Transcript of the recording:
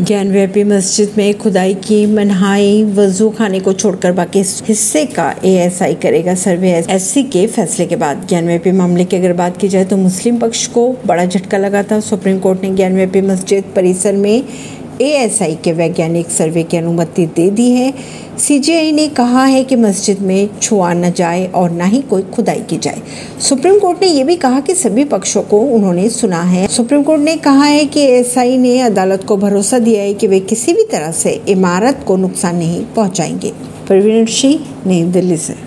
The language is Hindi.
ज्ञानव्यापी मस्जिद में खुदाई की मनहाई वज़ू खाने को छोड़कर बाकी हिस्से का एएसआई करेगा सर्वे एससी के फैसले के बाद ज्ञानव्यापी मामले की अगर बात की जाए तो मुस्लिम पक्ष को बड़ा झटका लगा था। सुप्रीम कोर्ट ने ज्ञानव्यापी मस्जिद परिसर में एएसआई के वैज्ञानिक सर्वे की अनुमति दे दी है। सीजीआई ने कहा है कि मस्जिद में छुआ न जाए और न ही कोई खुदाई की जाए। सुप्रीम कोर्ट ने यह भी कहा कि सभी पक्षों को उन्होंने सुना है। सुप्रीम कोर्ट ने कहा है कि एएसआई ने अदालत को भरोसा दिया है कि वे किसी भी तरह से इमारत को नुकसान नहीं पहुंचाएँगे। परवीन सिंह, नई दिल्ली से।